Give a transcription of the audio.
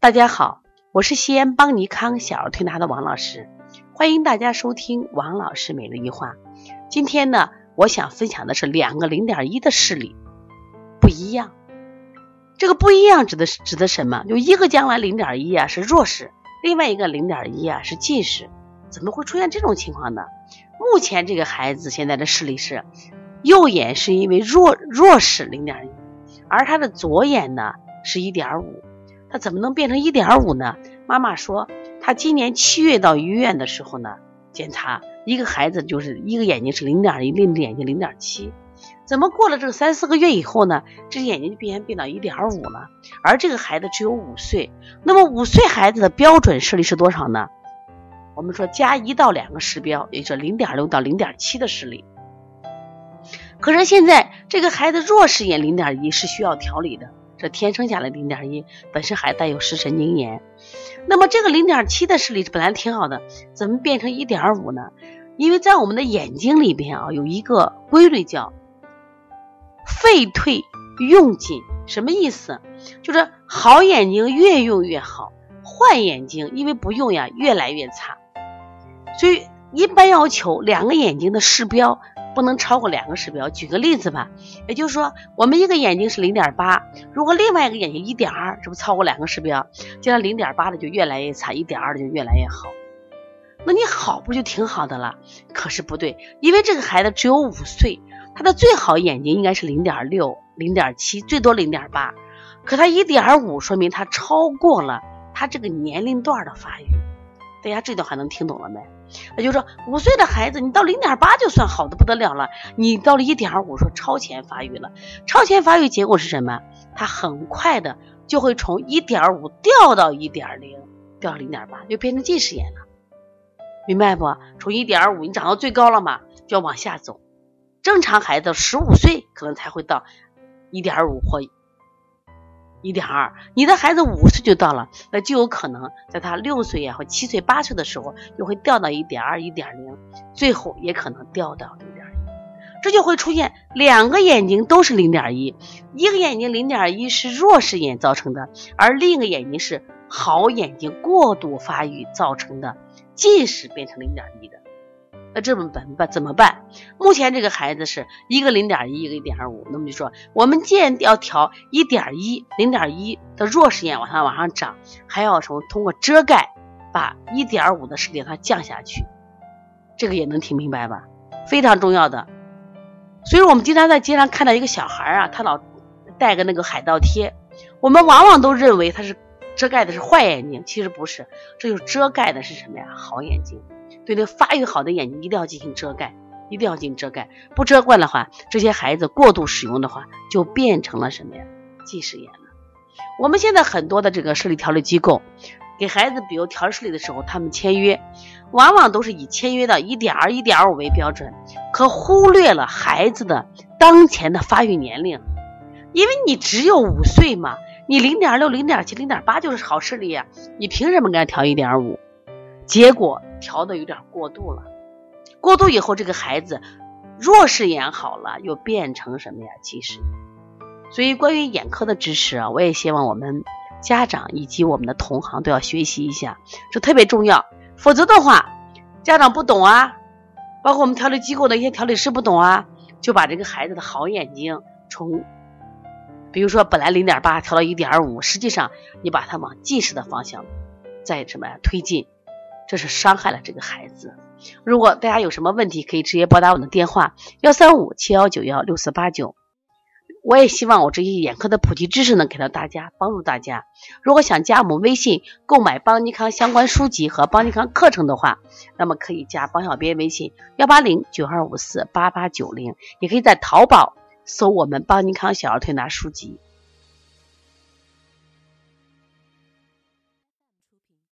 大家好，我是西安邦尼康小儿推拿的王老师，欢迎大家收听王老师每日一话。今天呢，我想分享的是两个零点一的视力不一样。这个不一样指的是指的什么？就一个将来零点一啊是弱视，另外一个零点一啊是近视，怎么会出现这种情况呢？目前这个孩子现在的视力是右眼是因为弱弱视零点一，而他的左眼呢是一点五。他怎么能变成一点五呢？妈妈说，他今年七月到医院的时候呢，检查一个孩子就是一个眼睛是零点一，另一个眼睛零点七。怎么过了这个三四个月以后呢，这眼睛就变变到一点五了？而这个孩子只有五岁，那么五岁孩子的标准视力是多少呢？我们说加一到两个视标，也就是零点六到零点七的视力。可是现在这个孩子弱视眼零点一是需要调理的。这天生下来零点一，本身还带有视神经炎。那么这个零点七的视力本来挺好的，怎么变成一点五呢？因为在我们的眼睛里边啊，有一个规律叫废退用进，什么意思？就是好眼睛越用越好，坏眼睛因为不用呀，越来越差。所以一般要求两个眼睛的视标。不能超过两个视标。举个例子吧，也就是说，我们一个眼睛是零点八，如果另外一个眼睛一点二，这不超过两个视标，这样零点八的就越来越差，一点二的就越来越好。那你好不就挺好的了？可是不对，因为这个孩子只有五岁，他的最好眼睛应该是零点六、零点七，最多零点八，可他一点五，说明他超过了他这个年龄段的发育。大家这段话能听懂了没？那就是说，五岁的孩子，你到零点八就算好的不得了了。你到了一点五，说超前发育了。超前发育结果是什么？他很快的就会从一点五掉到一点零，掉到零点八，就变成近视眼了。明白不？从一点五，你长到最高了嘛，就要往下走。正常孩子十五岁可能才会到一点五或。一点二，你的孩子五岁就到了，那就有可能在他六岁呀或七岁八岁的时候，又会掉到一点二、一点零，最后也可能掉到零点一，这就会出现两个眼睛都是零点一，一个眼睛零点一是弱视眼造成的，而另一个眼睛是好眼睛过度发育造成的近视变成零点一的。那这么办办？怎么办？目前这个孩子是一个零点一，一个一点五。那么就说，我们既然要调一点一、零点一的弱视眼往上往上涨，还要从通过遮盖把一点五的视力让它降下去。这个也能听明白吧？非常重要的。所以我们经常在街上看到一个小孩啊，他老戴个那个海盗贴，我们往往都认为他是遮盖的是坏眼睛，其实不是，这就是遮盖的是什么呀？好眼睛。对那发育好的眼睛一定要进行遮盖，一定要进行遮盖。不遮盖的话，这些孩子过度使用的话，就变成了什么呀？近视眼了。我们现在很多的这个视力调理机构，给孩子比如调视力的时候，他们签约，往往都是以签约的一点二、一点五为标准，可忽略了孩子的当前的发育年龄。因为你只有五岁嘛，你零点六、零点七、零点八就是好视力呀，你凭什么给他调一点五？结果调的有点过度了，过度以后，这个孩子弱视眼好了，又变成什么呀？近视。所以关于眼科的知识啊，我也希望我们家长以及我们的同行都要学习一下，这特别重要。否则的话，家长不懂啊，包括我们调理机构的一些调理师不懂啊，就把这个孩子的好眼睛从，比如说本来零点八调到一点五，实际上你把它往近视的方向再什么呀推进。这是伤害了这个孩子。如果大家有什么问题，可以直接拨打我的电话幺三五七幺九幺六四八九。我也希望我这些眼科的普及知识能给到大家，帮助大家。如果想加我们微信购买邦尼康相关书籍和邦尼康课程的话，那么可以加邦小编微信幺八零九二五四八八九零，也可以在淘宝搜我们邦尼康小儿推拿书籍。